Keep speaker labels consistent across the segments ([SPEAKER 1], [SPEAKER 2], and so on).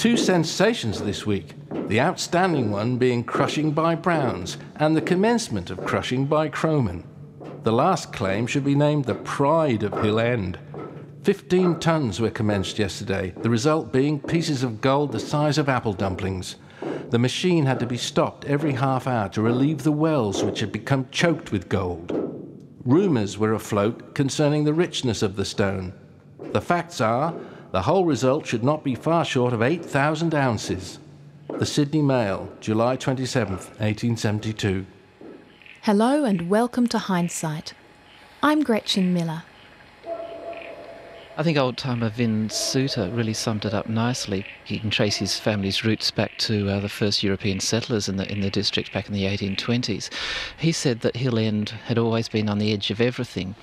[SPEAKER 1] two sensations this week the outstanding one being crushing by Browns and the commencement of crushing by Krohmann. The last claim should be named the pride of Hill End. 15 tons were commenced yesterday, the result being pieces of gold the size of apple dumplings. The machine had to be stopped every half hour to relieve the wells which had become choked with gold. Rumours were afloat concerning the richness of the stone. The facts are, the whole result should not be far short of 8,000 ounces. The Sydney Mail, July 27, 1872.
[SPEAKER 2] Hello and welcome to Hindsight. I'm Gretchen Miller.
[SPEAKER 3] I think old timer Vin Suter really summed it up nicely. He can trace his family's roots back to uh, the first European settlers in the in the district back in the 1820s. He said that Hill End had always been on the edge of everything.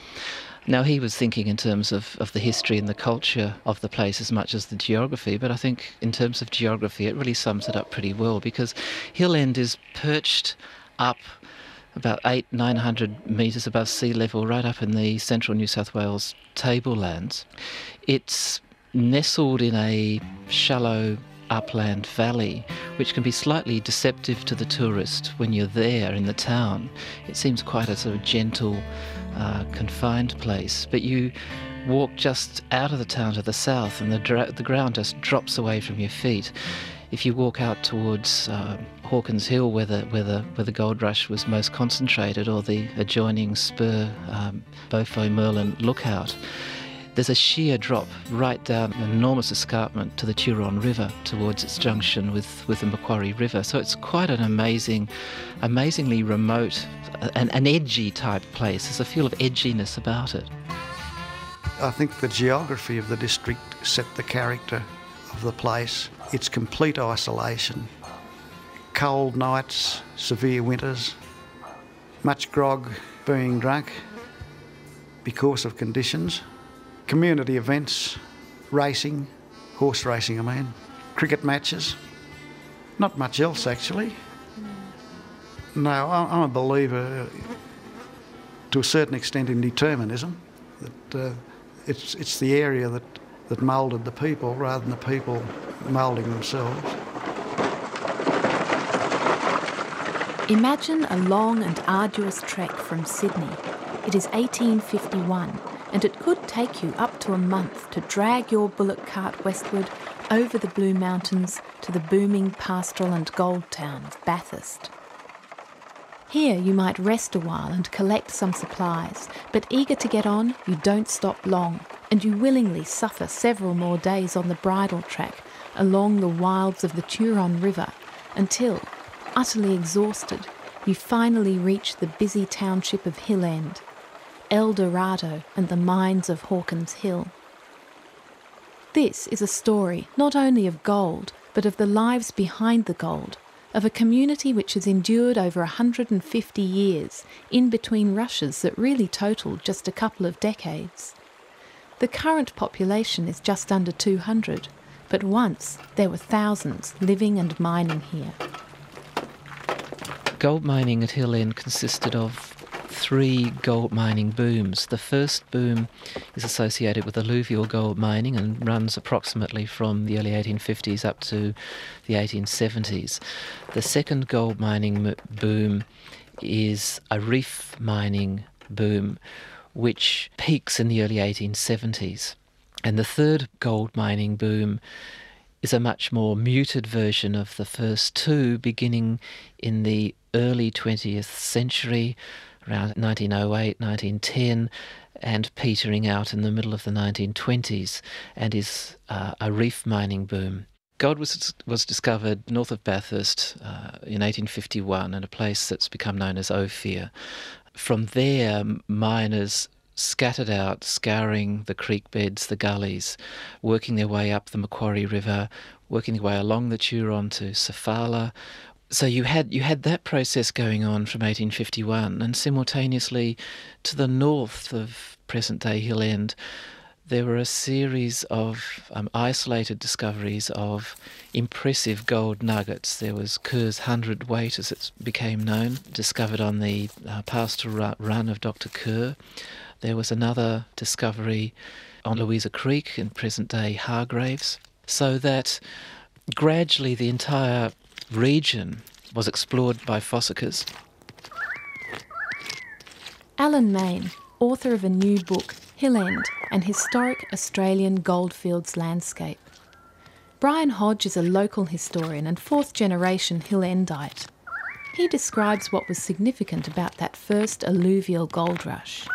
[SPEAKER 3] Now, he was thinking in terms of, of the history and the culture of the place as much as the geography, but I think in terms of geography, it really sums it up pretty well because Hill End is perched up about eight, nine hundred metres above sea level, right up in the central New South Wales tablelands. It's nestled in a shallow upland valley, which can be slightly deceptive to the tourist when you're there in the town. It seems quite a sort of gentle, uh, confined place, but you walk just out of the town to the south, and the, the ground just drops away from your feet. If you walk out towards uh, Hawkins Hill, where the, where, the, where the gold rush was most concentrated, or the adjoining spur um, Beaufoy Merlin lookout, there's a sheer drop right down an enormous escarpment to the Turon River towards its junction with, with the Macquarie River. So it's quite an amazing, amazingly remote, uh, an, an edgy type place. There's a feel of edginess about it.
[SPEAKER 4] I think the geography of the district set the character of the place. It's complete isolation. Cold nights, severe winters, much grog, being drunk because of conditions. Community events, racing, horse racing, I mean, cricket matches. Not much else, actually. No, I'm a believer to a certain extent in determinism. That uh, it's, it's the area that, that moulded the people rather than the people moulding themselves.
[SPEAKER 2] Imagine a long and arduous trek from Sydney. It is 1851, and it could take you up to a month to drag your bullock cart westward over the Blue Mountains to the booming pastoral and gold town of Bathurst. Here you might rest a while and collect some supplies, but eager to get on, you don't stop long, and you willingly suffer several more days on the bridle track along the wilds of the Turon River until, utterly exhausted, you finally reach the busy township of Hill End, El Dorado and the mines of Hawkins Hill. This is a story not only of gold, but of the lives behind the gold of a community which has endured over 150 years in between rushes that really total just a couple of decades. The current population is just under 200, but once there were thousands living and mining here.
[SPEAKER 3] Gold mining at Hill End consisted of three gold mining booms. The first boom is associated with alluvial gold mining and runs approximately from the early 1850s up to the 1870s. The second gold mining boom is a reef mining boom, which peaks in the early 1870s. And the third gold mining boom is a much more muted version of the first two, beginning in the early 20th century, around 1908, 1910, and petering out in the middle of the 1920s, and is uh, a reef mining boom. Gold was was discovered north of Bathurst uh, in 1851 in a place that's become known as Ophir. From there, miners scattered out, scouring the creek beds, the gullies, working their way up the Macquarie River, working their way along the Turon to Sofala, so you had you had that process going on from 1851, and simultaneously, to the north of present-day Hill End, there were a series of um, isolated discoveries of impressive gold nuggets. There was Kerr's hundredweight, as it became known, discovered on the uh, pastoral run of Dr. Kerr. There was another discovery on Louisa Creek in present-day Hargraves. So that gradually the entire region was explored by fossickers.
[SPEAKER 2] Alan Mayne, author of a new book, Hill End, an historic Australian goldfields landscape. Brian Hodge is a local historian and fourth generation Hill Endite. He describes what was significant about that first alluvial gold rush.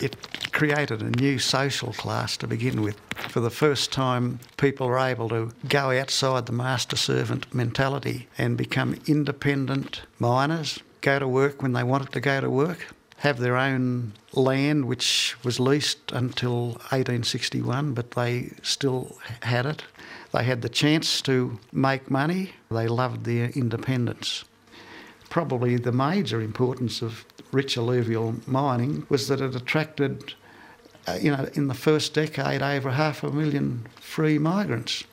[SPEAKER 4] It created a new social class to begin with. For the first time, people were able to go outside the master servant mentality and become independent miners, go to work when they wanted to go to work, have their own land, which was leased until 1861, but they still had it. They had the chance to make money. They loved their independence. Probably the major importance of rich alluvial mining was that it attracted, uh, you know, in the first decade, over half a million free migrants,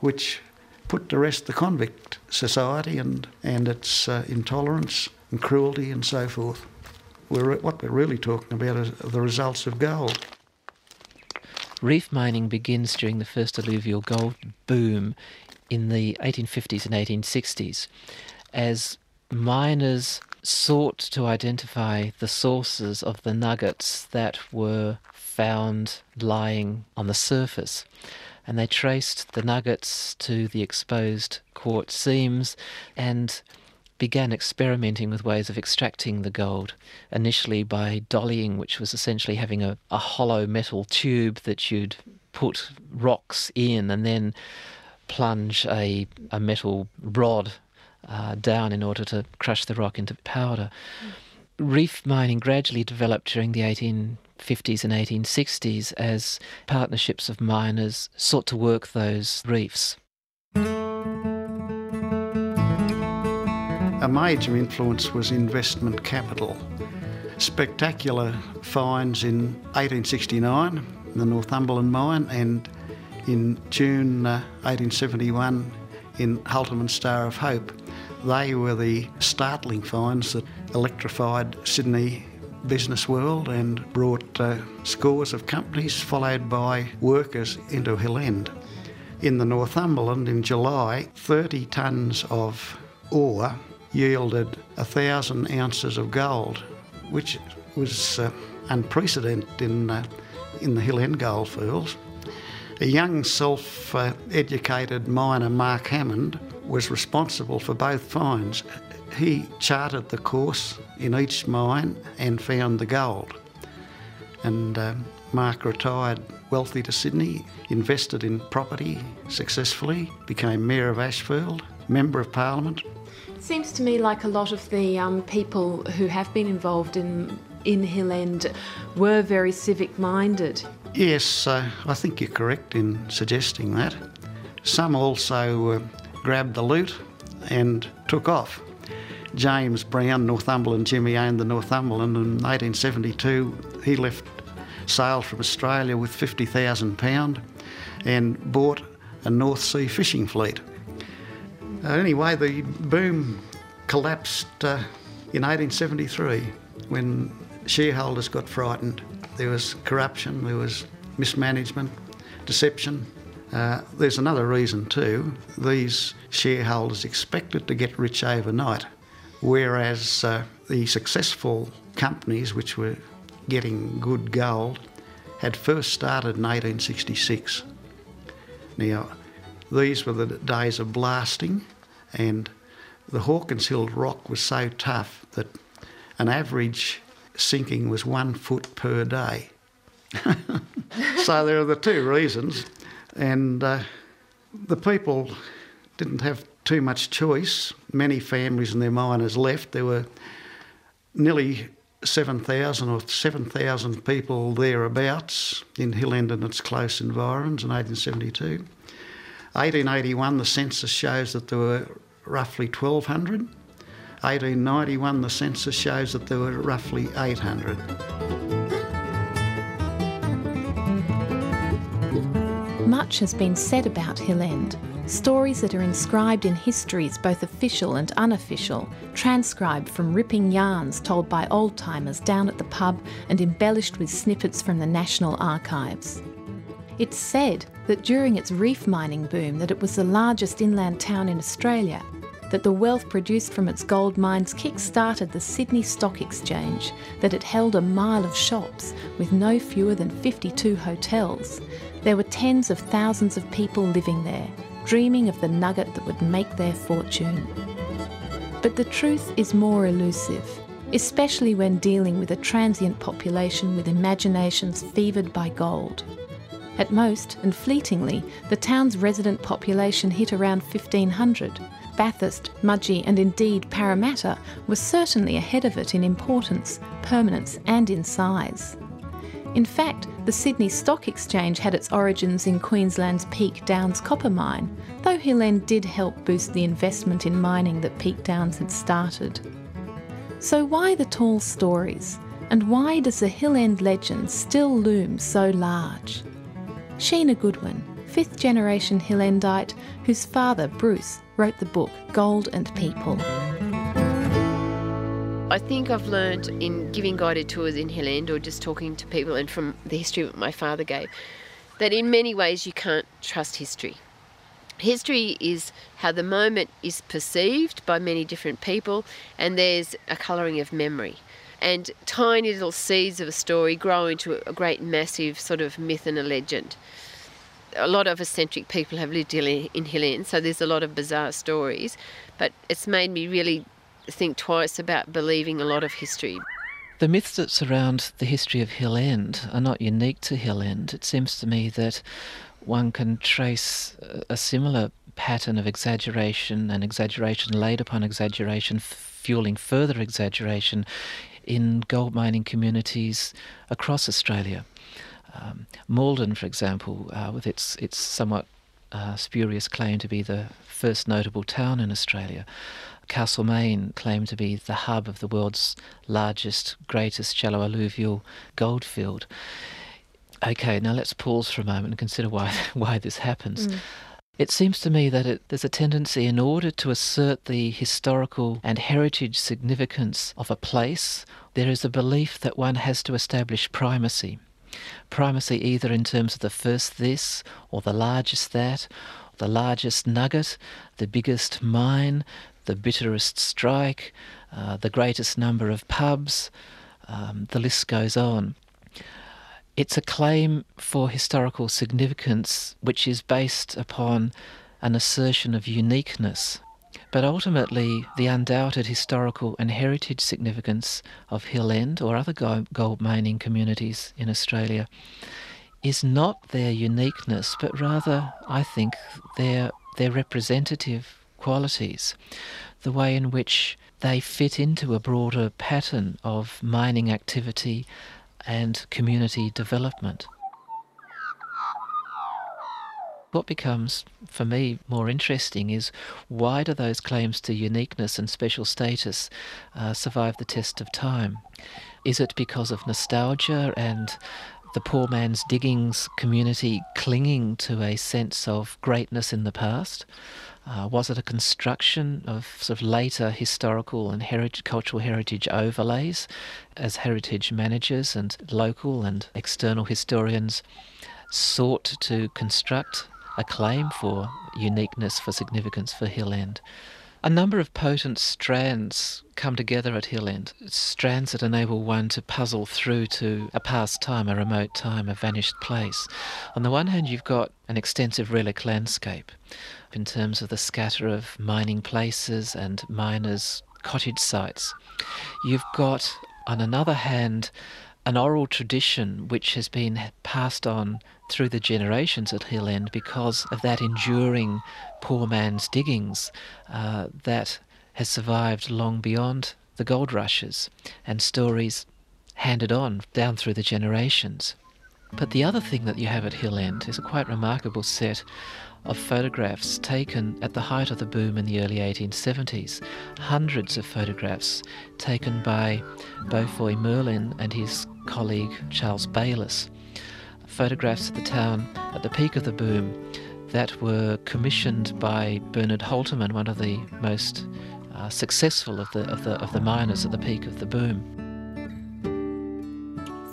[SPEAKER 4] which put to rest the convict society and, and its uh, intolerance and cruelty and so forth. We're, what we're really talking about is the results of gold.
[SPEAKER 3] Reef mining begins during the first alluvial gold boom in the 1850s and 1860s as miners sought to identify the sources of the nuggets that were found lying on the surface. And they traced the nuggets to the exposed quartz seams and began experimenting with ways of extracting the gold, initially by dollying, which was essentially having a, a hollow metal tube that you'd put rocks in and then plunge a, a metal rod uh, down in order to crush the rock into powder. Mm. Reef mining gradually developed during the 1850s and 1860s as partnerships of miners sought to work those reefs.
[SPEAKER 4] A major influence was investment capital. Spectacular finds in 1869 in the Northumberland mine and in June uh, 1871 in Holtermann Star of Hope. They were the startling finds that electrified Sydney business world and brought uh, scores of companies, followed by workers, into Hill End. In the Northumberland in July, 30 tonnes of ore yielded a thousand ounces of gold, which was uh, unprecedented in, uh, in the Hill End gold fields. A young self educated miner, Mark Hammond, was responsible for both finds. He charted the course in each mine and found the gold. And uh, Mark retired wealthy to Sydney, invested in property successfully, became Mayor of Ashfield, Member of Parliament, It
[SPEAKER 2] Seems to me like a lot of the um, people who have been involved in in Hill End were very civic minded.
[SPEAKER 4] Yes, uh, I think you're correct in suggesting that. Some also uh, grabbed the loot and took off. James Brown, Northumberland Jimmy, owned the Northumberland in 1872. He left, sailed from Australia with £50,000 and bought a North Sea fishing fleet. Anyway, the boom collapsed uh, in 1873 when shareholders got frightened. There was corruption, there was mismanagement, deception. Uh, there's another reason too. These shareholders expected to get rich overnight, whereas uh, the successful companies which were getting good gold had first started in 1866. Now, these were the days of blasting, and the Hawkins Hill rock was so tough that an average sinking was one foot per day. so there are the two reasons, and uh, the people didn't have too much choice. Many families and their miners left. There were nearly 7,000 or 7,000 people thereabouts in Hill End and its close environs in 1872. 1881, the census shows that there were roughly 1,200. 1891, the census shows that there were roughly 800.
[SPEAKER 2] Much has been said about Hill End. Stories that are inscribed in histories, both official and unofficial, transcribed from ripping yarns told by old timers down at the pub and embellished with snippets from the National Archives. It's said that during its reef mining boom that it was the largest inland town in Australia, that the wealth produced from its gold mines kick-started the Sydney Stock Exchange, that it held a mile of shops with no fewer than 52 hotels. There were tens of thousands of people living there, dreaming of the nugget that would make their fortune. But the truth is more elusive, especially when dealing with a transient population with imaginations fevered by gold. At most, and fleetingly, the town's resident population hit around 1500. Bathurst, Mudgee, and indeed Parramatta were certainly ahead of it in importance, permanence, and in size. In fact, the Sydney Stock Exchange had its origins in Queensland's Peak Downs copper mine, though Hill End did help boost the investment in mining that Peak Downs had started. So, why the tall stories? And why does the Hill End legend still loom so large? Sheena Goodwin, fifth generation Hillendite, whose father, Bruce, wrote the book Gold and People.
[SPEAKER 5] I think I've learned in giving guided tours in Hill End or just talking to people and from the history that my father gave that in many ways you can't trust history. History is how the moment is perceived by many different people, and there's a colouring of memory and tiny little seeds of a story grow into a great massive sort of myth and a legend. A lot of eccentric people have lived in Hill so there's a lot of bizarre stories, but it's made me really think twice about believing a lot of history.
[SPEAKER 3] The myths that surround the history of Hill End are not unique to Hill End. It seems to me that one can trace a similar pattern of exaggeration and exaggeration laid upon exaggeration, fueling further exaggeration in gold mining communities across Australia. Um, Maldon, for example, uh, with its its somewhat uh, spurious claim to be the first notable town in Australia. Castlemaine claimed to be the hub of the world's largest, greatest shallow alluvial goldfield. Okay, now let's pause for a moment and consider why why this happens. Mm. It seems to me that it, there's a tendency, in order to assert the historical and heritage significance of a place, there is a belief that one has to establish primacy. Primacy either in terms of the first this, or the largest that, the largest nugget, the biggest mine, the bitterest strike, uh, the greatest number of pubs, um, the list goes on. It's a claim for historical significance which is based upon an assertion of uniqueness. But ultimately, the undoubted historical and heritage significance of Hill End or other gold mining communities in Australia is not their uniqueness, but rather, I think, their, their representative qualities, the way in which they fit into a broader pattern of mining activity and community development. What becomes, for me, more interesting is why do those claims to uniqueness and special status uh, survive the test of time? Is it because of nostalgia and the poor man's diggings community clinging to a sense of greatness in the past? Uh, was it a construction of sort of later historical and heritage, cultural heritage overlays as heritage managers and local and external historians sought to construct a claim for uniqueness, for significance for Hill End? A number of potent strands come together at Hill End, strands that enable one to puzzle through to a past time, a remote time, a vanished place. On the one hand, you've got an extensive relic landscape in terms of the scatter of mining places and miners' cottage sites. You've got, on another hand, an oral tradition which has been passed on through the generations at Hill End because of that enduring poor man's diggings uh, that has survived long beyond the gold rushes and stories handed on down through the generations. But the other thing that you have at Hill End is a quite remarkable set of photographs taken at the height of the boom in the early 1870s. Hundreds of photographs taken by Beaufoy Merlin and his colleague Charles Bayliss. Photographs of the town at the peak of the boom that were commissioned by Bernard Holtermann, one of the most uh, successful of the, of, the, of the miners at the peak of the boom.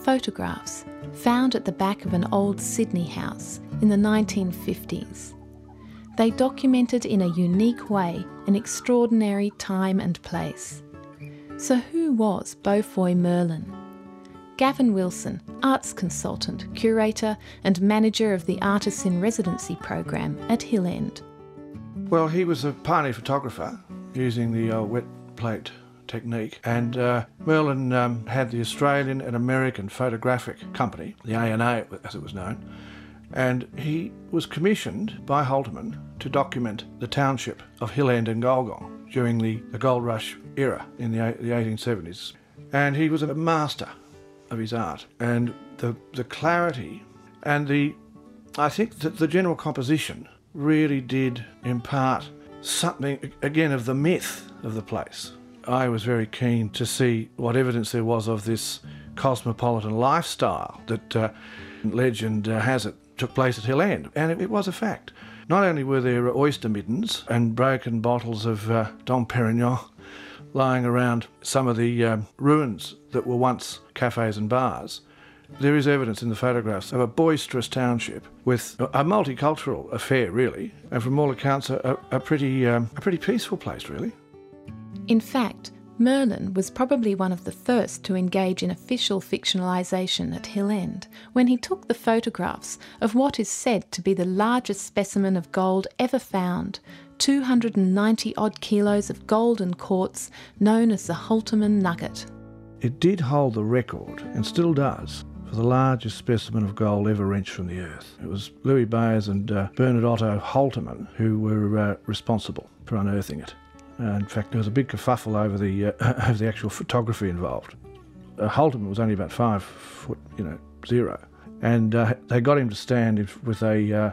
[SPEAKER 2] Photographs found at the back of an old Sydney house in the 1950s. They documented in a unique way an extraordinary time and place. So, who was Beaufoy Merlin? Gavin Wilson, arts consultant, curator, and manager of the Artists in Residency program at Hill End.
[SPEAKER 6] Well, he was a pioneer photographer using the uh, wet plate technique, and uh, Merlin um, had the Australian and American Photographic Company, the ANA as it was known, and he was commissioned by Holtermann to document the township of Hill End and Gulgong during the, the gold rush era in the, the 1870s. And he was a master of his art, and the, the clarity and the, I think that the general composition really did impart something, again, of the myth of the place. I was very keen to see what evidence there was of this cosmopolitan lifestyle that uh, legend uh, has it took place at Hill End, and it, it, was a fact. Not only were there oyster middens and broken bottles of uh, Dom Perignon lying around some of the um, ruins that were once cafes and bars, there is evidence in the photographs of a boisterous township with a multicultural affair, really, and from all accounts, a, a pretty, um, a pretty peaceful place, really.
[SPEAKER 2] In fact, Merlin was probably one of the first to engage in official fictionalisation at Hill End when he took the photographs of what is said to be the largest specimen of gold ever found 290 odd kilos of gold and quartz known as the Holtermann Nugget.
[SPEAKER 6] It did hold the record, and still does, for the largest specimen of gold ever wrenched from the earth. It was Louis Beyers and uh, Bernard Otto Holtermann who were uh, responsible for unearthing it. Uh, in fact, there was a big kerfuffle over the uh, over the actual photography involved. Uh, Holtermann was only about five foot, you know, zero, and uh, they got him to stand with a, uh,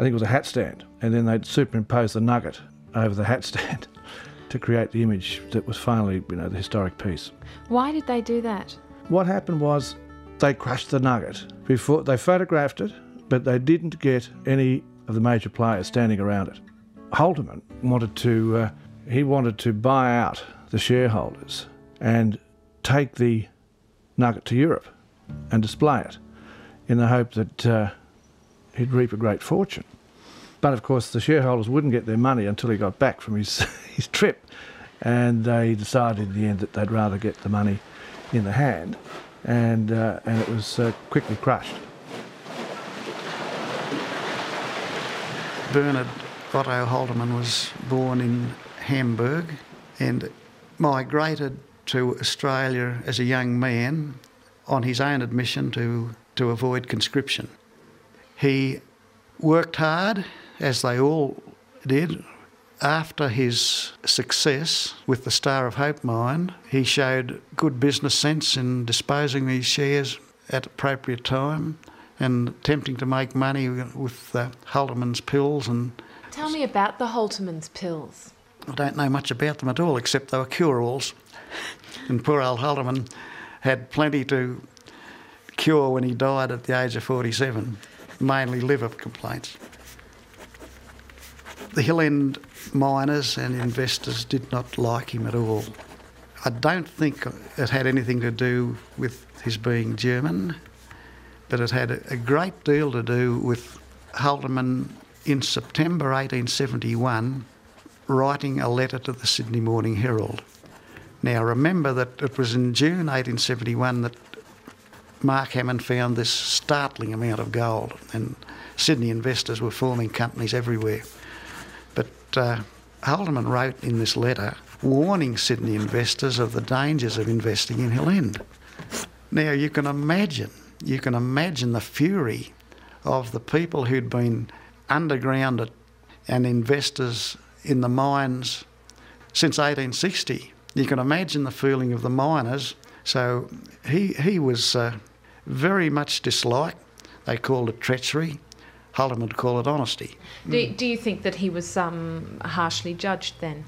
[SPEAKER 6] I think it was a hat stand, and then they'd superimpose the nugget over the hat stand to create the image that was finally, you know, the historic piece.
[SPEAKER 2] Why did they do that?
[SPEAKER 6] What happened was they crushed the nugget before they photographed it, but they didn't get any of the major players standing around it. Holtermann wanted to uh, he wanted to buy out the shareholders and take the nugget to Europe and display it in the hope that uh, he'd reap a great fortune. But of course, the shareholders wouldn't get their money until he got back from his, his trip, and they decided in the end that they'd rather get the money in the hand, and, uh, and it was uh, quickly crushed.
[SPEAKER 4] Bernard Otto Holtermann was born in Hamburg and migrated to Australia as a young man on his own admission to, to avoid conscription. He worked hard, as they all did. After his success with the Star of Hope mine, he showed good business sense in disposing these shares at appropriate time and attempting to make money with uh, the Holtermann's pills and
[SPEAKER 2] Tell me about the Holtermann's pills.
[SPEAKER 4] I don't know much about them at all, except they were cure-alls. and poor old Holtermann had plenty to cure when he died at the age of 47, mainly liver complaints. The Hill End miners and investors did not like him at all. I don't think it had anything to do with his being German, but it had a great deal to do with Holtermann in September 1871 writing a letter to the Sydney Morning Herald. Now, remember that it was in June 1871 that Mark Hammond found this startling amount of gold, and Sydney investors were forming companies everywhere. But uh, Holtermann wrote in this letter warning Sydney investors of the dangers of investing in Hill End. Now, you can imagine, you can imagine the fury of the people who'd been underground and investors in the mines since 1860. You can imagine the feeling of the miners. So he, he was uh, very much disliked. They called it treachery. Holtermann would call it honesty.
[SPEAKER 2] Do, do you think that he was um, harshly judged then?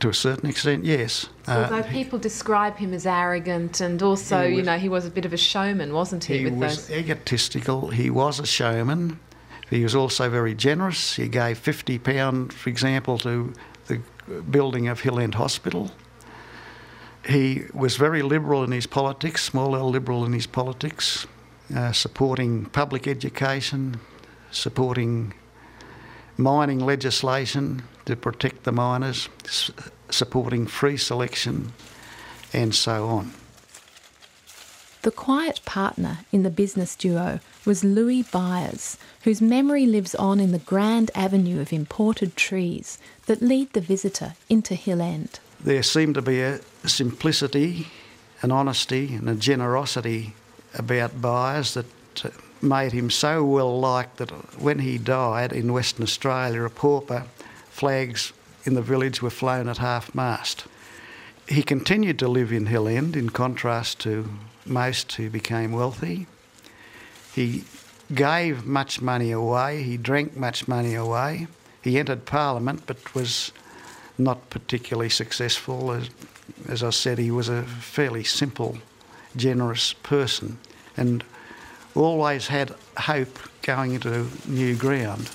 [SPEAKER 4] To a certain extent, yes.
[SPEAKER 2] Although uh, people describe him as arrogant and also, was, you know, he was a bit of a showman, wasn't he?
[SPEAKER 4] He was those... egotistical. He was a showman. He was also very generous. He gave £50, for example, to the building of Hill End Hospital. He was very liberal in his politics, small L liberal in his politics. uh, supporting public education, supporting mining legislation to protect the miners, s- supporting free selection, and so on.
[SPEAKER 2] The quiet partner in the business duo was Louis Beyers, whose memory lives on in the grand avenue of imported trees that lead the visitor into Hill End.
[SPEAKER 4] There seemed to be a simplicity, an honesty, and a generosity about Beyers that uh, made him so well liked that when he died in Western Australia, a pauper, flags in the village were flown at half mast. He continued to live in Hill End in contrast to most who became wealthy. He gave much money away, he drank much money away. He entered Parliament but was not particularly successful. As, as I said, he was a fairly simple, generous person and always had hope going into new ground.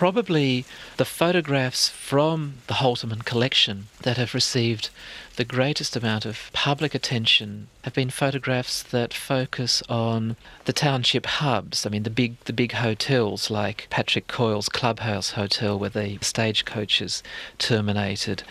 [SPEAKER 3] Probably the photographs from the Holtermann collection that have received the greatest amount of public attention have been photographs that focus on the township hubs. I mean, the big the big hotels like Patrick Coyle's Clubhouse Hotel, where the stagecoaches terminated,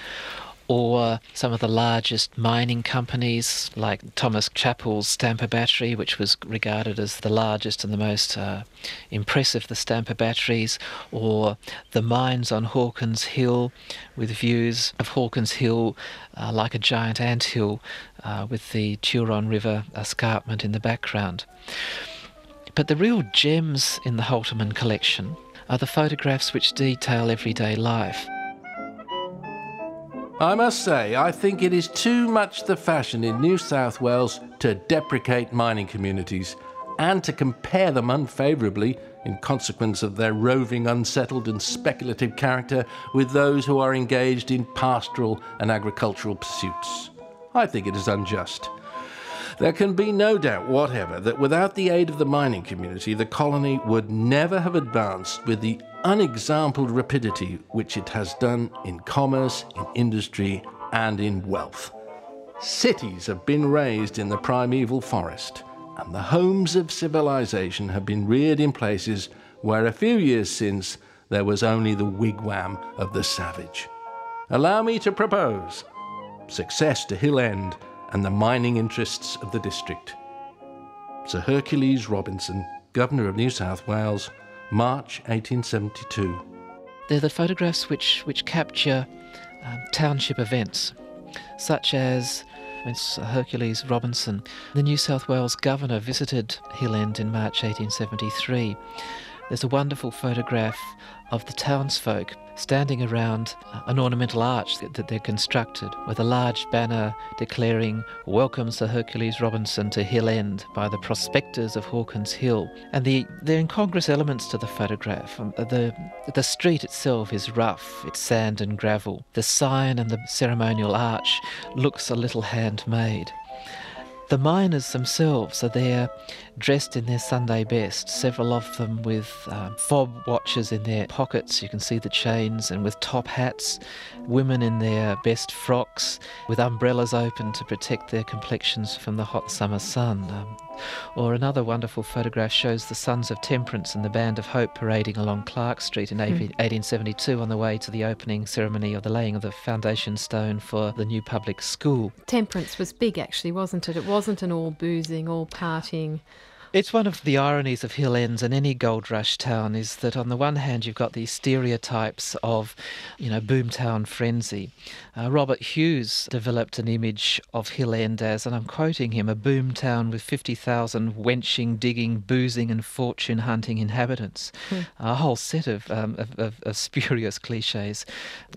[SPEAKER 3] or some of the largest mining companies like Thomas Chappell's Stamper Battery, which was regarded as the largest and the most uh, impressive, the Stamper Batteries, or the mines on Hawkins Hill with views of Hawkins Hill uh, like a giant ant hill uh, with the Turon River escarpment in the background. But the real gems in the Holtermann collection are the photographs which detail everyday life.
[SPEAKER 1] I must say, I think it is too much the fashion in New South Wales to deprecate mining communities and to compare them unfavourably in consequence of their roving, unsettled, and speculative character with those who are engaged in pastoral and agricultural pursuits. I think it is unjust. There can be no doubt whatever that without the aid of the mining community, the colony would never have advanced with the unexampled rapidity which it has done in commerce, in industry, and in wealth. Cities have been raised in the primeval forest, and the homes of civilization have been reared in places where a few years since there was only the wigwam of the savage. Allow me to propose success to Hill End and the mining interests of the district. Sir Hercules Robinson, Governor of New South Wales, March 1872.
[SPEAKER 3] They're the photographs which, which capture um, township events, such as when Sir Hercules Robinson, the New South Wales Governor, visited Hill End in March 1873. There's a wonderful photograph of the townsfolk standing around an ornamental arch that they're constructed with a large banner declaring Welcome Sir Hercules Robinson to Hill End by the prospectors of Hawkins Hill. And the, the incongruous elements to the photograph. Um, the, the street itself is rough, it's sand and gravel. The sign and the ceremonial arch looks a little handmade. The miners themselves are there dressed in their Sunday best, several of them with um, fob watches in their pockets. You can see the chains, and with top hats. Women in their best frocks, with umbrellas open to protect their complexions from the hot summer sun. Um, or another wonderful photograph shows the Sons of Temperance and the Band of Hope parading along Clark Street in 1872 on the way to the opening ceremony of the laying of the foundation stone for the new public school.
[SPEAKER 2] Temperance was big, actually, wasn't it? It wasn't an all boozing, all partying.
[SPEAKER 3] It's one of the ironies of Hill Ends and any gold rush town is that on the one hand you've got these stereotypes of, you know, boomtown frenzy. Uh, Robert Hughes developed an image of Hill End as, and I'm quoting him, a boomtown with 50,000 wenching, digging, boozing and fortune hunting inhabitants. A whole set of, um, of, of, of spurious cliches.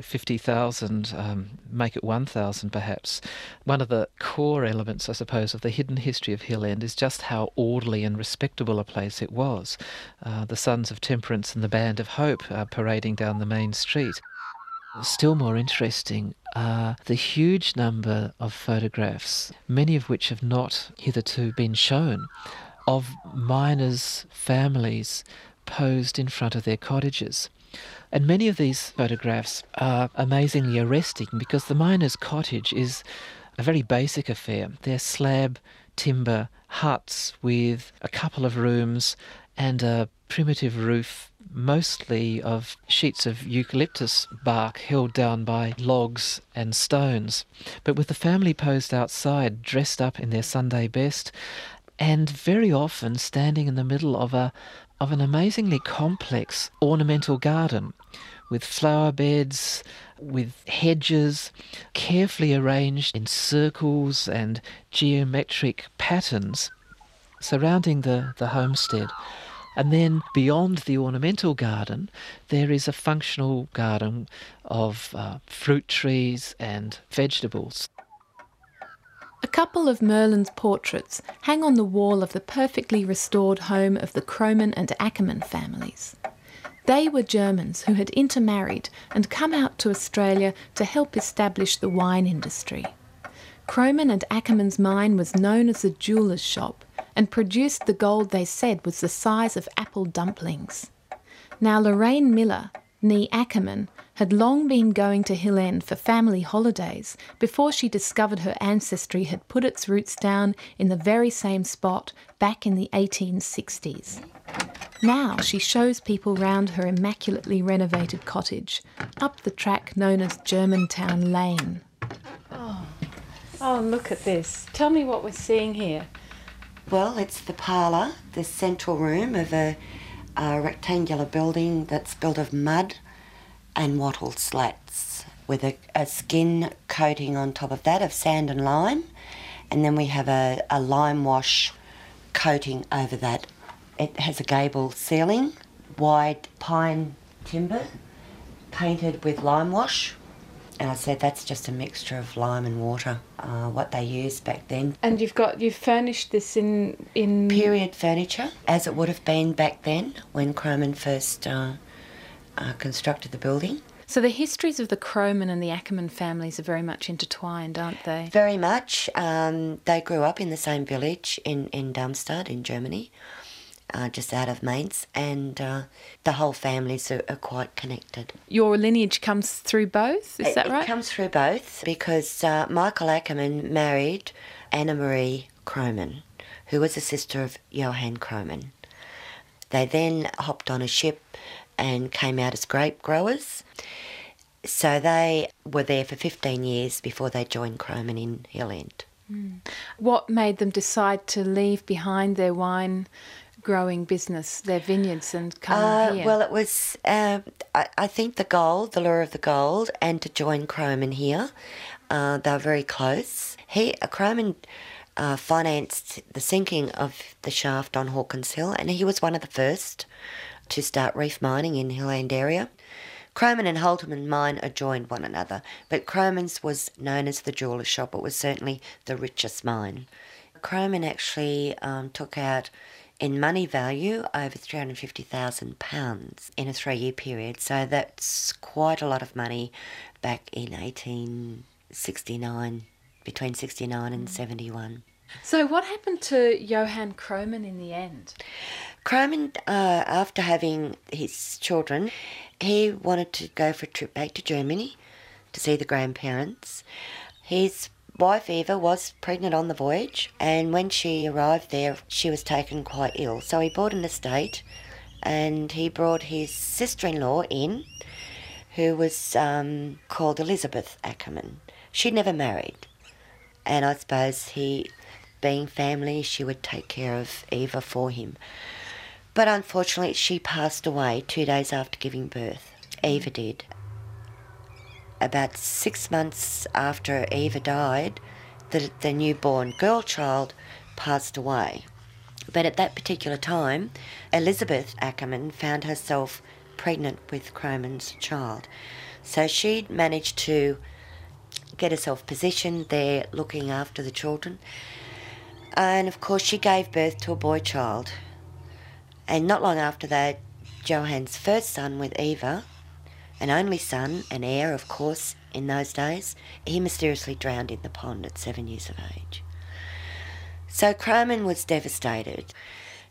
[SPEAKER 3] 50,000, um, make it 1,000 perhaps. One of the core elements, I suppose, of the hidden history of Hill End is just how orderly and respectable a place it was. Uh, the Sons of Temperance and the Band of Hope are parading down the main street. Still more interesting are the huge number of photographs, many of which have not hitherto been shown, of miners' families posed in front of their cottages. And many of these photographs are amazingly arresting because the miner's cottage is a very basic affair. They're slab, timber, huts with a couple of rooms and a primitive roof, mostly of sheets of eucalyptus bark held down by logs and stones. But with the family posed outside, dressed up in their Sunday best, and very often standing in the middle of a of an amazingly complex ornamental garden with flower beds, with hedges, carefully arranged in circles and geometric patterns surrounding the, the homestead. And then beyond the ornamental garden, there is a functional garden of uh, fruit trees and vegetables.
[SPEAKER 2] A couple of Merlin's portraits hang on the wall of the perfectly restored home of the Krohmann and Ackerman families. They were Germans who had intermarried and come out to Australia to help establish the wine industry. Krohmann and Ackerman's mine was known as a jeweller's shop and produced the gold they said was the size of apple dumplings. Now, Lorraine Miller, nee Ackerman, had long been going to Hill End for family holidays before she discovered her ancestry had put its roots down in the very same spot back in the 1860s. Now she shows people round her immaculately renovated cottage, up the track known as Germantown Lane. Oh, oh look at this. Tell me what we're seeing here.
[SPEAKER 7] Well, it's the parlour, the central room of a, a rectangular building that's built of mud and wattle slats with a, a, skin coating on top of that of sand and lime. And then we have a, a lime wash coating over that it has a gable ceiling, wide pine timber, painted with lime wash. And I said that's just a mixture of lime and water, uh, what they used back then.
[SPEAKER 2] And you've got you've furnished this in in
[SPEAKER 7] period furniture, as it would have been back then when Krohmann first uh, uh, constructed the building.
[SPEAKER 2] So the histories of the Krohmann and the Ackerman families are very much intertwined, aren't they?
[SPEAKER 7] Very much. Um, they grew up in the same village in in Darmstadt in Germany uh, just out of Mainz, and uh, the whole families are, are, quite connected.
[SPEAKER 2] Your lineage comes through both, is
[SPEAKER 7] it,
[SPEAKER 2] that right?
[SPEAKER 7] It comes through both because uh, Michael Ackerman married Anna Marie Krohmann, who was a sister of Johann Krohmann. They then hopped on a ship and came out as grape growers. So they were there for 15 years before they joined Krohmann in Hill End.
[SPEAKER 2] Mm. What made them decide to leave behind their wine growing business, their vineyards, and come
[SPEAKER 7] uh,
[SPEAKER 2] here?
[SPEAKER 7] Well, it was, uh, I, I, think, the gold, the lure of the gold, and to join Krohmann here. Uh, they were very close. He, uh, Krohmann uh, financed the sinking of the shaft on Hawkins Hill, and he was one of the first to start reef mining in Hill End area. Krohmann and Holtermann mine adjoined one another, but Krohmann's was known as the jeweller's shop. It was certainly the richest mine. Krohmann actually um, took out in money value over £350,000 in a three year period. So that's quite a lot of money back in 1869, between 69 and 71.
[SPEAKER 2] So, what happened to Johann Krohmann in the end?
[SPEAKER 7] Krohmann, uh, after having his children, he wanted to go for a trip back to Germany to see the grandparents. His wife Eva was pregnant on the voyage, and when she arrived there, she was taken quite ill. So he bought an estate, and he brought his sister-in-law in, who was um, called Elizabeth Ackerman. She'd never married, and I suppose he, being family, she would take care of Eva for him. But unfortunately, she passed away two days after giving birth. Eva did, about six months after Eva died, the, the newborn girl child passed away. But at that particular time, Elizabeth Ackerman found herself pregnant with Krohmann's child. So she'd managed to get herself positioned there looking after the children. And of course, she gave birth to a boy child. And not long after that, Johann's first son with Eva an only son, an heir, of course, in those days, he mysteriously drowned in the pond at seven years of age. So Krohmann was devastated.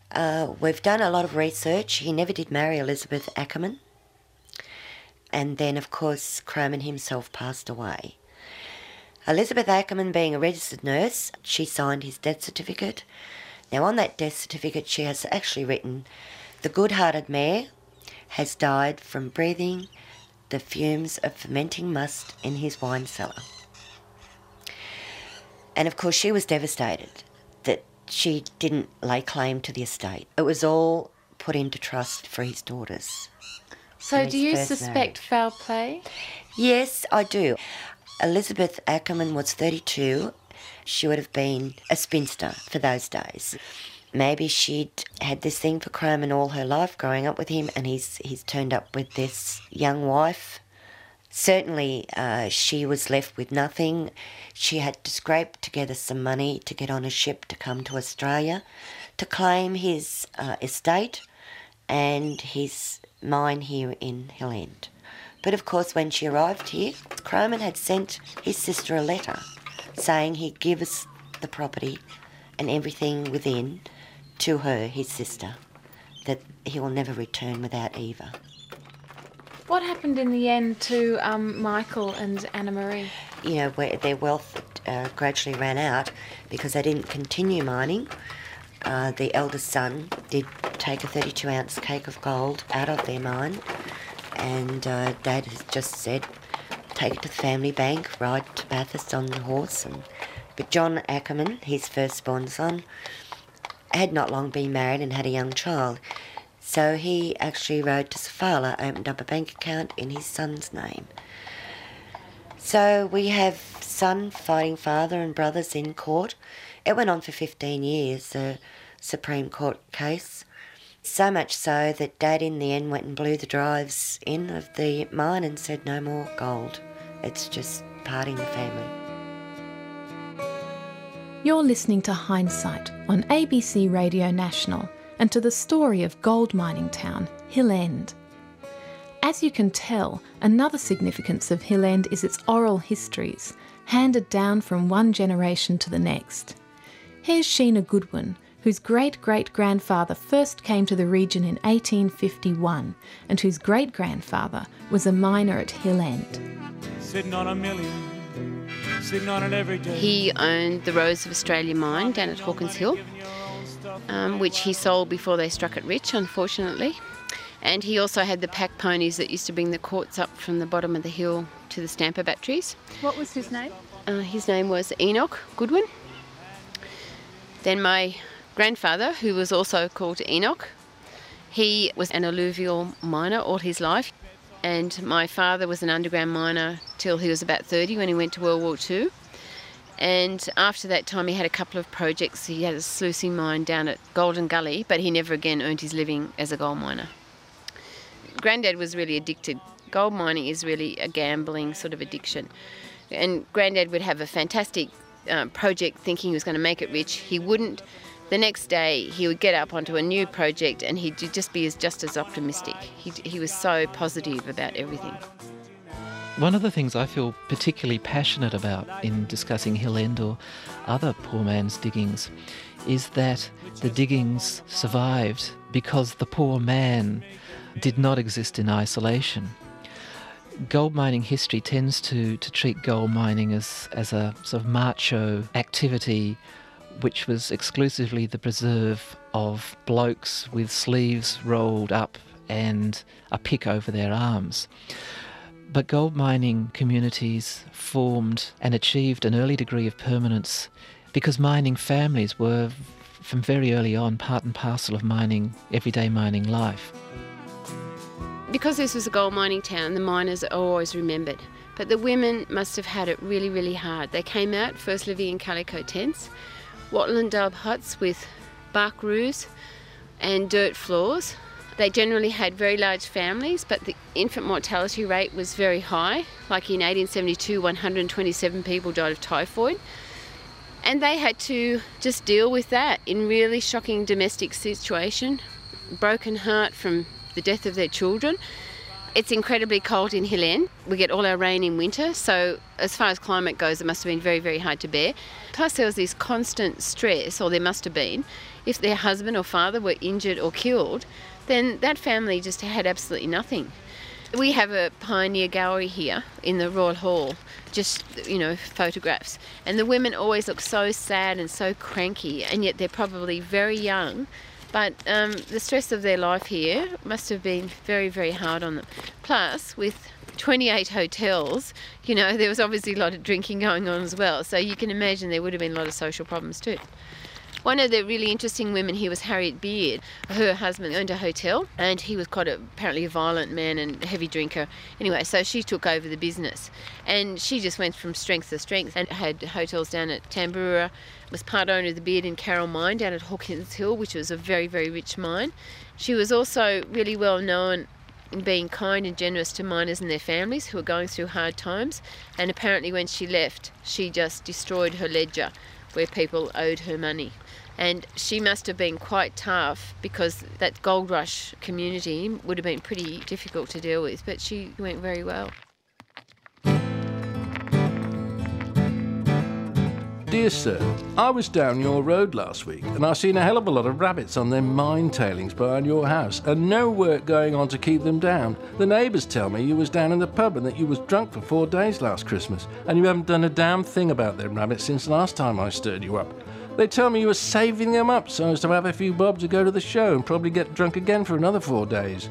[SPEAKER 7] Uh, we've done a lot of research. He never did marry Elizabeth Ackerman. And then, of course, Krohmann himself passed away. Elizabeth Ackerman, being a registered nurse, she signed his death certificate. Now, on that death certificate, she has actually written, The good hearted mayor has died from breathing the fumes of fermenting must in his wine cellar. And of course, she was devastated that she didn't lay claim to the estate. It was all put into trust for his daughters.
[SPEAKER 2] So, do you suspect
[SPEAKER 7] marriage.
[SPEAKER 2] foul play?
[SPEAKER 7] Yes, I do. Elizabeth Ackerman was 32. She would have been a spinster for those days. Maybe she'd had this thing for Krohmann all her life growing up with him, and he's, he's turned up with this young wife. Certainly, uh, she was left with nothing. She had to scrape together some money to get on a ship to come to Australia to claim his uh, estate and his mine here in Hill End. But of course, when she arrived here, Krohmann had sent his sister a letter saying he'd give us the property and everything within to her, his sister, that he will never return without Eva.
[SPEAKER 2] What happened in the end to um, Michael and Anna Marie?
[SPEAKER 7] You know, their wealth uh, gradually ran out because they didn't continue mining. Uh, the eldest son did take a 32 ounce cake of gold out of their mine, and uh, Dad has just said, take it to the family bank, ride to Bathurst on the horse. And, but John Ackerman, his firstborn son, had not long been married and had a young child. So he actually rode to Sofala, opened up a bank account in his son's name. So we have son fighting father and brothers in court. It went on for 15 years, the Supreme Court case. So much so that Dad in the end went and blew the drives in of the mine and said no more gold. It's just parting the family.
[SPEAKER 2] You're listening to Hindsight on ABC Radio National and to the story of gold mining town, Hill End. As you can tell, another significance of Hill End is its oral histories, handed down from one generation to the next. Here's Sheena Goodwin, whose great great grandfather first came to the region in 1851 and whose great grandfather was a miner at Hill End.
[SPEAKER 8] Sitting on a million, sitting on it every day.
[SPEAKER 5] He owned the Rose of Australia mine down at Hawkins Hill, um, which he sold before they struck it rich, unfortunately. And he also had the pack ponies that used to bring the quartz up from the bottom of the hill to the Stamper batteries.
[SPEAKER 2] What was his name?
[SPEAKER 5] Uh, his name was Enoch Goodwin. Then my grandfather, who was also called Enoch, he was an alluvial miner all his life. And my father was an underground miner till he was about 30 when he went to World War II. And after that time, he had a couple of projects. He had a sluicing mine down at Golden Gully, but he never again earned his living as a gold miner. Granddad was really addicted. Gold mining is really a gambling sort of addiction. And Granddad would have a fantastic uh, project thinking he was going to make it rich. He wouldn't. The next day, he would get up onto a new project and he'd just be as, just as optimistic. He, he was so positive about everything.
[SPEAKER 3] One of the things I feel particularly passionate about in discussing Hill End or other poor man's diggings is that the diggings survived because the poor man did not exist in isolation. Gold mining history tends to, to treat gold mining as, as a sort of macho activity which was exclusively the preserve of blokes with sleeves rolled up and a pick over their arms. But gold mining communities formed and achieved an early degree of permanence because mining families were, from very early on, part and parcel of mining, everyday mining life.
[SPEAKER 5] Because this was a gold mining town, the miners are always remembered. But the women must have had it really, really hard. They came out first living in calico tents, wattle and daub huts with bark roofs and dirt floors. They generally had very large families, but the infant mortality rate was very high. Like in 1872, 127 people died of typhoid. And they had to just deal with that in really shocking domestic situation, broken heart from the death of their children. It's incredibly cold in Hill. We get all our rain in winter, so as far as climate goes, it must have been very, very hard to bear. Plus, there was this constant stress, or there must have been, if their husband or father were injured or killed, then that family just had absolutely nothing. We have a pioneer gallery here in the Royal Hall, just, you know, photographs. And the women always look so sad and so cranky, and yet they're probably very young. But um, the stress of their life here must have been very, very hard on them. Plus, with 28 hotels, you know, there was obviously a lot of drinking going on as well. So you can imagine there would have been a lot of social problems too. One of the really interesting women here was Harriet Beard. Her husband owned a hotel and he was quite a, apparently a violent man and heavy drinker. Anyway, so she took over the business and she just went from strength to strength and had hotels down at Tambaroora, was part owner of the Beard and Carroll mine down at Hawkins Hill, which was a very, very rich mine. She was also really well known being kind and generous to miners and their families who were going through hard times. And apparently, when she left, she just destroyed her ledger where people owed her money. And she must have been quite tough because that gold rush community would have been pretty difficult to deal with, but she went very well.
[SPEAKER 1] Dear sir, I was down your road last week and I seen a hell of a lot of rabbits on them mine tailings behind your house and no work going on to keep them down. The neighbours tell me you was down in the pub and that you was drunk for four days last Christmas and you haven't done a damn thing about them rabbits since last time I stirred you up. They tell me you were saving them up so as to have a few bob to go to the show and probably get drunk again for another four days.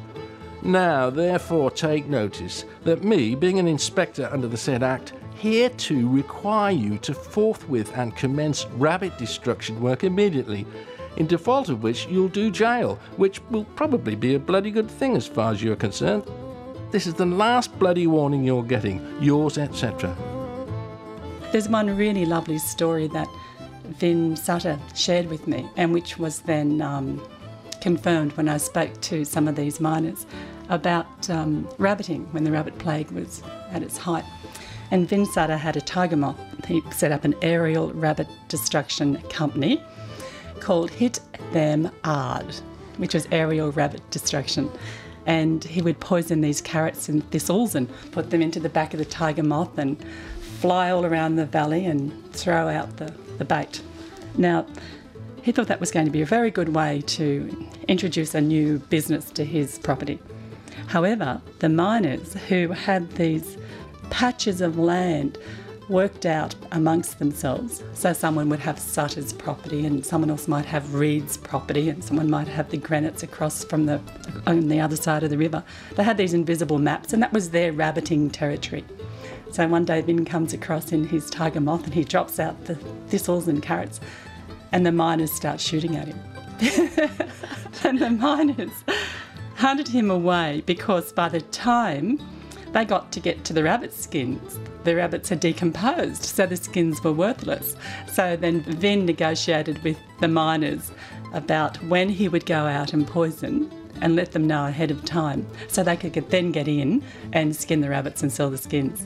[SPEAKER 1] Now, therefore, take notice that me, being an inspector under the said Act, here to require you to forthwith and commence rabbit destruction work immediately, in default of which you'll do jail, which will probably be a bloody good thing as far as you're concerned. This is the last bloody warning you're getting, yours, etc.
[SPEAKER 9] There's one really lovely story that Vin Sutter shared with me, and which was then um, confirmed when I spoke to some of these miners about um, rabbiting when the rabbit plague was at its height. And Vin Sutter had a tiger moth. He set up an aerial rabbit destruction company called Hit Them Hard, which was aerial rabbit destruction. And he would poison these carrots and thistles and put them into the back of the tiger moth and fly all around the valley and throw out the, the bait. Now, he thought that was going to be a very good way to introduce a new business to his property. However, the miners who had these patches of land worked out amongst themselves. So someone would have Sutter's property and someone else might have Reed's property and someone might have the granites across from the on the other side of the river. They had these invisible maps and that was their rabbiting territory. So one day Vin comes across in his tiger moth and he drops out the thistles and carrots and the miners start shooting at him. and the miners hunted him away because by the time they got to get to the rabbit skins. The rabbits had decomposed, so the skins were worthless. So then Vin negotiated with the miners about when he would go out and poison and let them know ahead of time so they could then get in and skin the rabbits and sell the skins.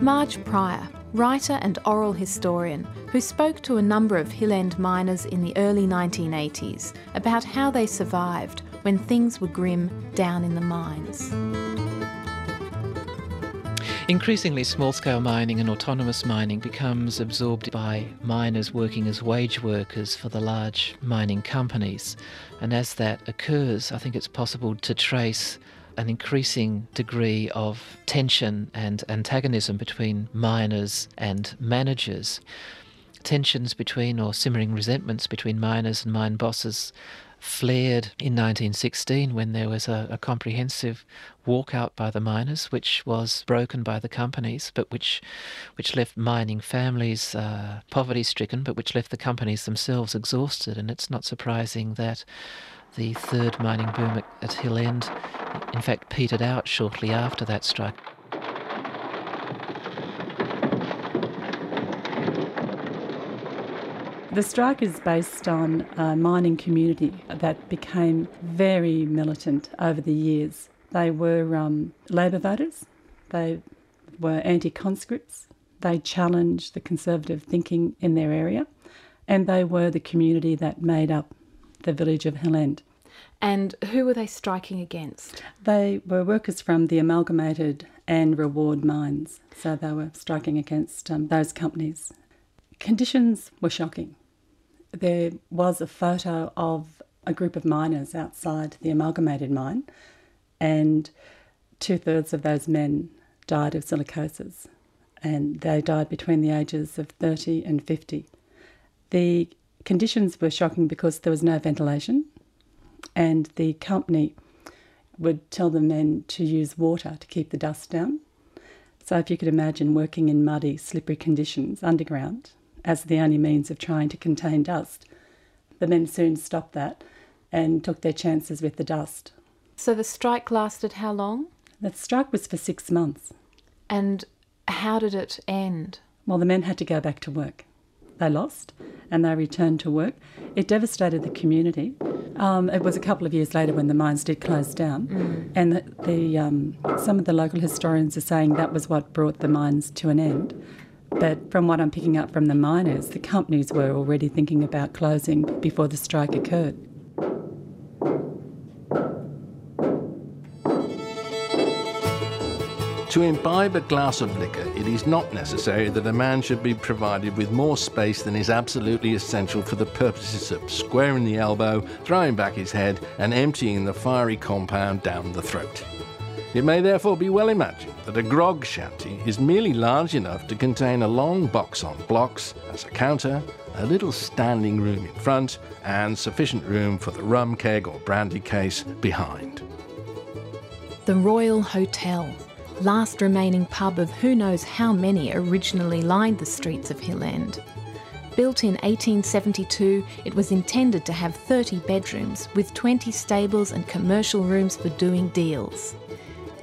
[SPEAKER 2] Marge Pryor, writer and oral historian, who spoke to a number of Hill End miners in the early 1980s about how they survived when things were grim down in the mines.
[SPEAKER 3] Increasingly, small scale mining and autonomous mining becomes absorbed by miners working as wage workers for the large mining companies. And as that occurs, I think it's possible to trace an increasing degree of tension and antagonism between miners and managers. Tensions between or simmering resentments between miners and mine bosses flared in 1916 when there was a, a, comprehensive walkout by the miners, which was broken by the companies, but which which left mining families uh, poverty stricken, but which left the companies themselves exhausted. And it's not surprising that the third mining boom at, at Hill End, in fact, petered out shortly after that strike.
[SPEAKER 9] The strike is based on a mining community that became very militant over the years. They were um, Labor voters, they were anti conscripts, they challenged the conservative thinking in their area, and they were the community that made up the village of Hill End.
[SPEAKER 2] And who were they striking against?
[SPEAKER 9] They were workers from the amalgamated and reward mines, so they were striking against um, those companies. Conditions were shocking there was a photo of a group of miners outside the amalgamated mine, and two thirds of those men died of silicosis, and they died between the ages of 30 and 50. The conditions were shocking because there was no ventilation, and the company would tell the men to use water to keep the dust down. So, if you could imagine working in muddy, slippery conditions underground as the only means of trying to contain dust, the men soon stopped that and took their chances with the dust.
[SPEAKER 2] So the strike lasted how long?
[SPEAKER 9] The strike was for six months.
[SPEAKER 2] And how did it end?
[SPEAKER 9] Well, the men had to go back to work. They lost and they returned to work. It devastated the community. Um, it was a couple of years later when the mines did close down,
[SPEAKER 2] Mm.
[SPEAKER 9] and the, the um, some of the local historians are saying that was what brought the mines to an end. But from what I'm picking up from the miners, the companies were already thinking about closing before the strike occurred.
[SPEAKER 1] To imbibe a glass of liquor, it is not necessary that a man should be provided with more space than is absolutely essential for the purposes of squaring the elbow, throwing back his head, and emptying the fiery compound down the throat. It may therefore be well imagined that a grog shanty is merely large enough to contain a long box on blocks as a counter, a little standing room in front, and sufficient room for the rum keg or brandy case behind.
[SPEAKER 2] The Royal Hotel, last remaining pub of who knows how many originally lined the streets of Hill End. Built in 1872, it was intended to have 30 bedrooms with 20 stables and commercial rooms for doing deals.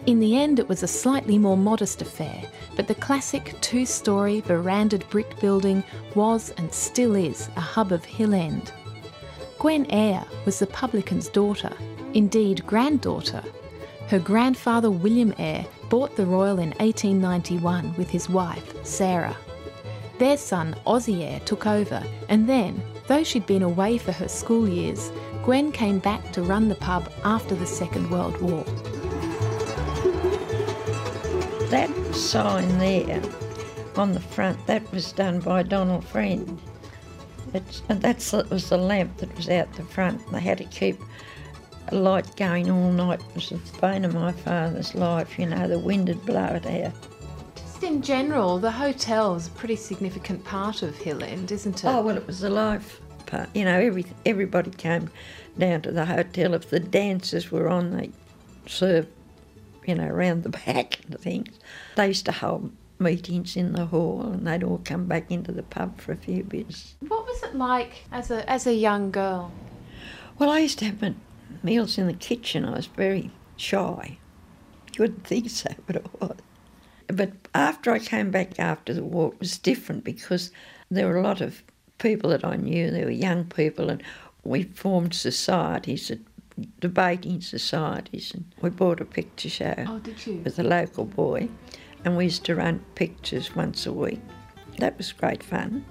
[SPEAKER 2] In the end, it was a slightly more modest affair, but the classic two story verandahed brick building was and still is a hub of Hill End. Gwen Eyre was the publican's daughter, indeed granddaughter. Her grandfather William Eyre bought the Royal in 1891 with his wife, Sarah. Their son, Ozzie Eyre, took over, and then, though she'd been away for her school years, Gwen came back to run the pub after the Second World War.
[SPEAKER 10] That sign there on the front, that was done by Donald Friend. It's, and that's that was the lamp that was out the front. They had to keep a light going all night. It was the bane of my father's life, you know, the wind would blow it out.
[SPEAKER 2] Just in general, the hotel is a pretty significant part of Hill End, isn't it?
[SPEAKER 10] Oh, well, it was the life part. You know, every, everybody came down to the hotel. If the dancers were on, they served, you know, around the back and things. They used to hold meetings in the hall and they'd all come back into the pub for a few bits.
[SPEAKER 2] What was it like as a as a young girl?
[SPEAKER 10] Well, I used to have my meals in the kitchen. I was very shy. You wouldn't think so, but it was. But after I came back after the war, it was different because there were a lot of people that I knew. There were young people, and we formed societies, debating societies, and we bought a picture show
[SPEAKER 2] Oh, did you?
[SPEAKER 10] with a local boy, and we used to run pictures once a week. That was great fun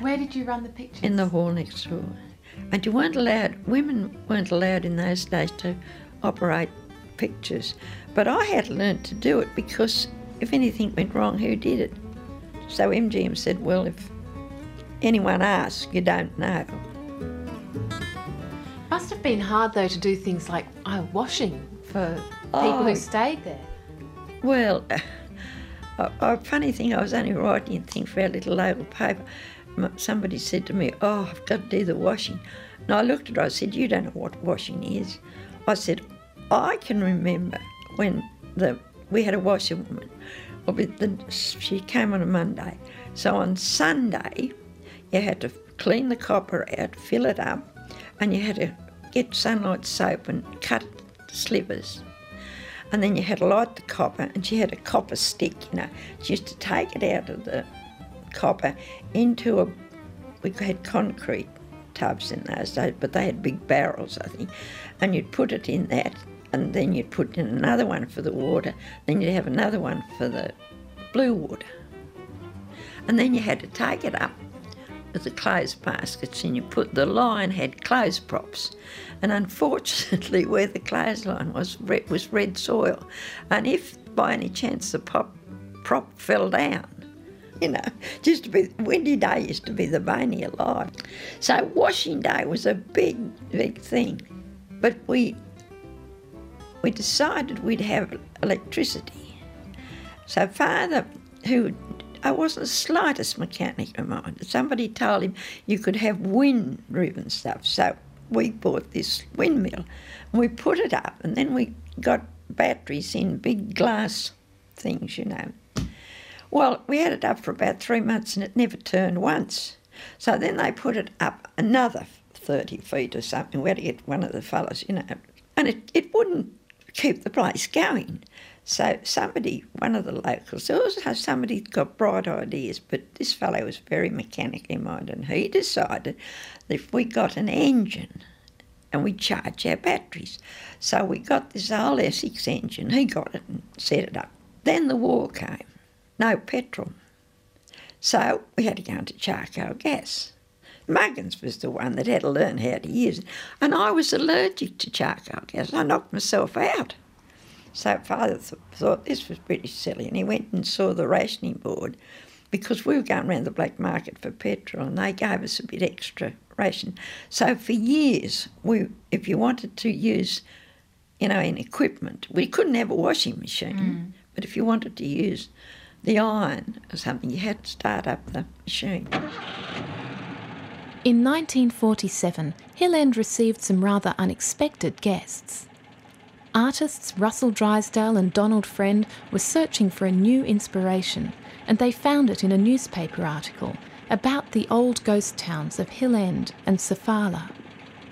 [SPEAKER 2] Where did you run the pictures?
[SPEAKER 10] in the hall next door. And you weren't allowed, women weren't allowed in those days to operate pictures. But I had learnt to do it because if anything went wrong, who did it? So MGM said, well, if anyone asks, you don't know.
[SPEAKER 2] Been hard though to do things like washing for people
[SPEAKER 10] Oh.
[SPEAKER 2] who stayed there.
[SPEAKER 10] Well, a, funny thing, I was only writing a thing for our little local paper. Somebody said to me, Oh, I've got to do the washing. And I looked at her, I said, You don't know what washing is. I said, I can remember when the we had a washerwoman. Well, with the, she came on a Monday. So on Sunday, you had to clean the copper out, fill it up, and you had to get sunlight soap and cut slivers. And then you had to light the copper, and she had a copper stick, you know. She used to take it out of the copper into a. We had concrete tubs in those days, but they had big barrels, I think. And you'd put it in that, and then you'd put in another one for the water, then you'd have another one for the blue water. And then you had to take it up with the clothes baskets and you put the line had clothes props. And unfortunately where the clothesline was was red soil. And if by any chance the pop, prop fell down you know just to be windy day used to be the bane of life. So washing day was a big big thing. But we we decided we'd have electricity. So father, who I wasn't the slightest mechanic of mine, somebody told him you could have wind driven stuff. So we bought this windmill and we put it up and then we got batteries in big glass things, you know. Well, we had it up for about three months and it never turned once. So then they put it up another 30 feet or something. We had to get one of the fellows, you know, and it, it wouldn't keep the place going. So somebody, one of the locals, also uh, somebody got bright ideas, but this fellow was very mechanically minded, and he decided that if we got an engine and we charge our batteries. So we got this old Essex engine, he got it and set it up. Then the war came, no petrol. So we had to go into charcoal gas. Muggins was the one that had to learn how to use it, and I was allergic to charcoal gas. I knocked myself out. So father th- thought this was pretty silly, and he went and saw the rationing board because we were going around the black market for petrol, and they gave us a bit extra ration. So for years, we, if you wanted to use, you know, an equipment, we couldn't have a washing machine, mm. but if you wanted to use the iron or something, you had to start up the machine.
[SPEAKER 2] In 1947, Hill End received some rather unexpected guests. Artists Russell Drysdale and Donald Friend were searching for a new inspiration, and they found it in a newspaper article about the old ghost towns of Hill End and Sofala.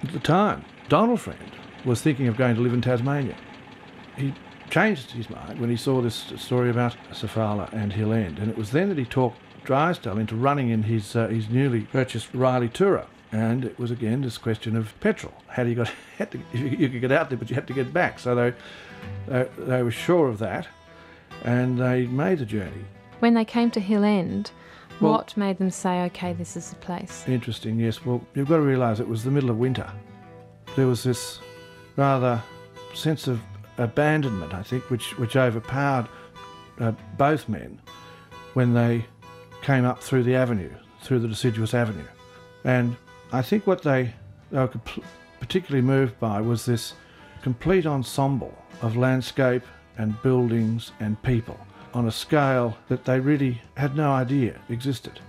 [SPEAKER 6] At the time, Donald Friend was thinking of going to live in Tasmania. He changed his mind when he saw this story about Sofala and Hill End, and it was then that he talked Drysdale into running in his uh, his newly purchased Riley Tourer. And it was again this question of petrol. How do you got? Had to, you, could get out there, but you had to get back. So they, they they were sure of that, and they made the journey.
[SPEAKER 2] When they came to Hill End,
[SPEAKER 6] Well-
[SPEAKER 2] what made them say, okay, this is the place?
[SPEAKER 6] Interesting, yes. Well, you've got to realise it was the middle of winter. There was this rather sense of abandonment, I think, which, which overpowered uh, both men when they came up through the avenue, through the deciduous avenue. And I think what they, they were particularly moved by was this complete ensemble of landscape and buildings and people on a scale that they really had no idea existed,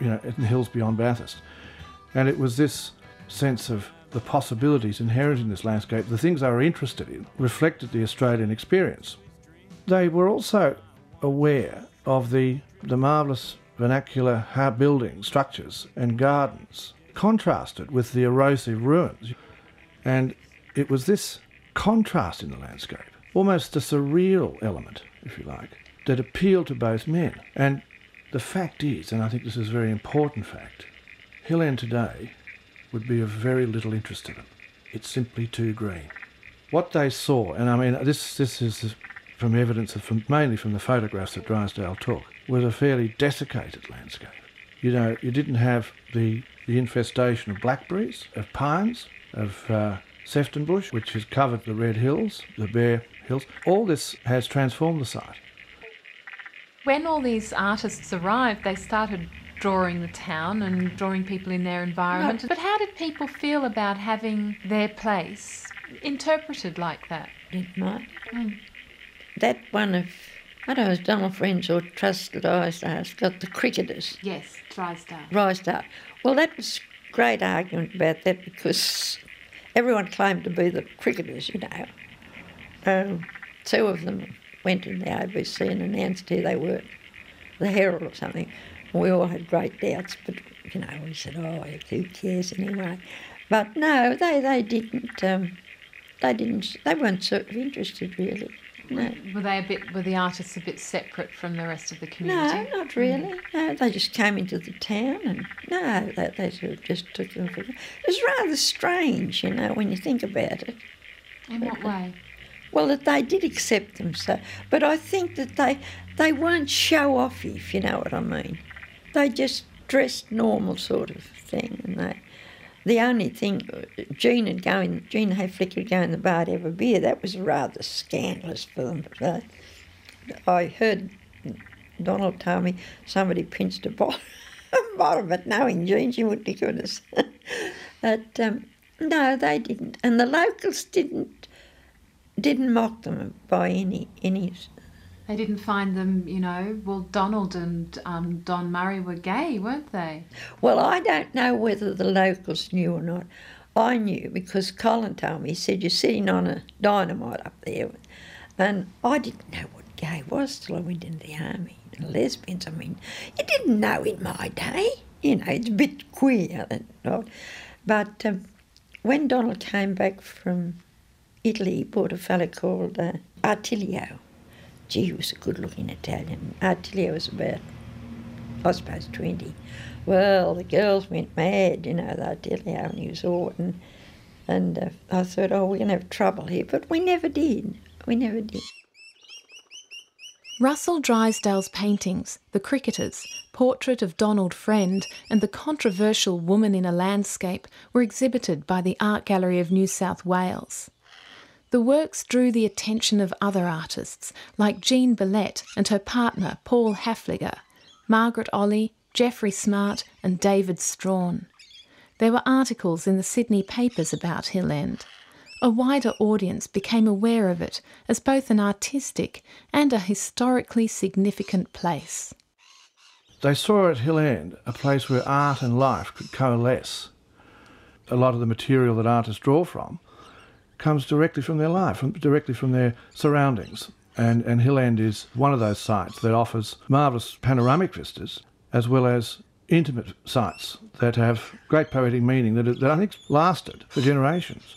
[SPEAKER 6] you know, in the hills beyond Bathurst. And it was this sense of the possibilities inherent in this landscape, the things they were interested in, reflected the Australian experience. They were also aware of the, the marvellous vernacular buildings, structures, and gardens, contrasted with the erosive ruins. And it was this contrast in the landscape, almost a surreal element, if you like, that appealed to both men. And the fact is, and I think this is a very important fact, Hill End today would be of very little interest to them. It's simply too green. What they saw, and I mean, this, this is from evidence from, mainly from the photographs that Drysdale took, was a fairly desiccated landscape. You know, you didn't have the, the infestation of blackberries, of pines, of uh, Sifton bush, which has covered the red hills, the bare hills. All this has transformed the site.
[SPEAKER 2] When all these artists arrived, they started drawing the town and drawing people in their environment. But how did people feel about having their place interpreted like that?
[SPEAKER 10] Didn't mind. That one of, I don't know, it Donald Friends or Drysdale's has got the cricketers.
[SPEAKER 2] Yes, Drysdale.
[SPEAKER 10] Drysdale. Well, that was a great argument about that because everyone claimed to be the cricketers, you know. Um, two of them went in the ABC and announced who they were, the Herald or something. We all had great doubts, but you know, we said, "Oh, who cares anyway?" But no, they they didn't. Um, they didn't. They weren't sort of interested really.
[SPEAKER 2] Were they a bit? Were the artists a bit separate from the rest of the community?
[SPEAKER 10] No, not really. No, they just came into the town and no, they, they sort of just took them for. It was rather strange, you know, when you think about it.
[SPEAKER 2] In what way?
[SPEAKER 10] Well, that they did accept them so, but I think that they they weren't show offy, if you know what I mean. They just dressed normal sort of thing, and they. The only thing, Jean would go in, Jean Haefliger would go in the bar to have a beer. That was rather scandalous for them. But I heard Donald tell me somebody pinched a bottle, a bottle but knowing Jean, she wouldn't have us. but um, no, they didn't. And the locals didn't didn't mock them by any any.
[SPEAKER 11] They didn't find them, you know. Well, Donald and um, Don Murray were gay, weren't they?
[SPEAKER 10] Well, I don't know whether the locals knew or not. I knew because Colin told me. He said you're sitting on a dynamite up there, and I didn't know what gay was till I went into the army. lesbians, I mean, you didn't know in my day. You know, it's a bit queer, but um, when Donald came back from Italy, he bought a fellow called uh, Attilio. Gee, he was a good looking Italian. Attilio was about, I suppose, 20. Well, the girls went mad, you know, the Attilio, and he was all. And, and uh, I thought, oh, we're going to have trouble here. But we never did. We never did.
[SPEAKER 2] Russell Drysdale's paintings, The Cricketers, Portrait of Donald Friend, and The Controversial Woman in a Landscape were exhibited by the Art Gallery of New South Wales. The works drew the attention of other artists like Jean Bellette and her partner Paul Haefliger, Margaret Olley, Jeffrey Smart, and David Strachan. There were articles in the Sydney papers about Hill End a wider audience became aware of it as both an artistic and a historically significant place.
[SPEAKER 6] They saw at Hill End a place where art and life could coalesce. A lot of the material that artists draw from comes directly from their life, from, directly from their surroundings. And, and Hill End is one of those sites that offers marvellous panoramic vistas as well as intimate sites that have great poetic meaning that, that I think lasted for generations.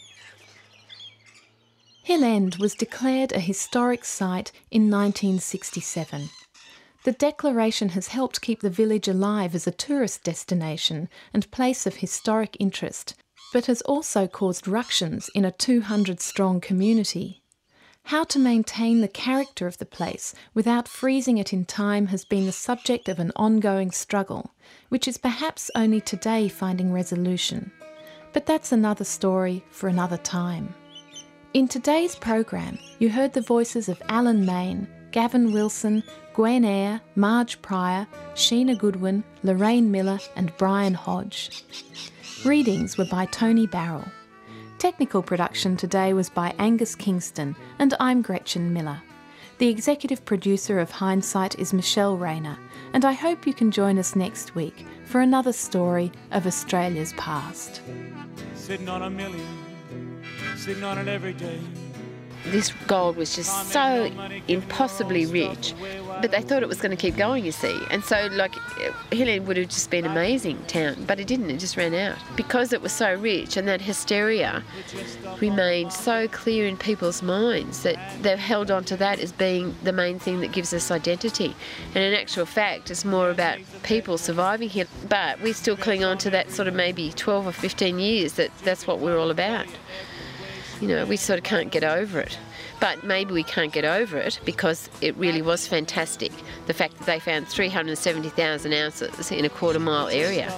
[SPEAKER 2] Hill End was declared a historic site in 1967. The declaration has helped keep the village alive as a tourist destination and place of historic interest, but has also caused ructions in a 200 strong community. How to maintain the character of the place without freezing it in time has been the subject of an ongoing struggle, which is perhaps only today finding resolution. But that's another story for another time. In today's program, you heard the voices of Alan Mayne, Gavin Wilson, Gwen Eyre, Marge Pryor, Sheena Goodwin, Lorraine Miller, and Brian Hodge. Readings were by Tony Barrell. Technical production today was by Angus Kingston, and I'm Gretchen Miller. The executive producer of Hindsight is Michelle Rayner, and I hope you can join us next week for another story of Australia's past.
[SPEAKER 8] Sitting on a million sitting on it every day.
[SPEAKER 5] This gold was just so impossibly rich, but they thought it was going to keep going, you see. And so, like, Hill would have just been amazing town, but it didn't, it just ran out. Because it was so rich and that hysteria remained so clear in people's minds that they've held on to that as being the main thing that gives us identity. And in actual fact, it's more about people surviving here. But we still cling on to that sort of maybe 12 or 15 years that that's what we're all about you know, we sort of can't get over it. But maybe we can't get over it because it really was fantastic. The fact that they found 370,000 ounces in a quarter mile area.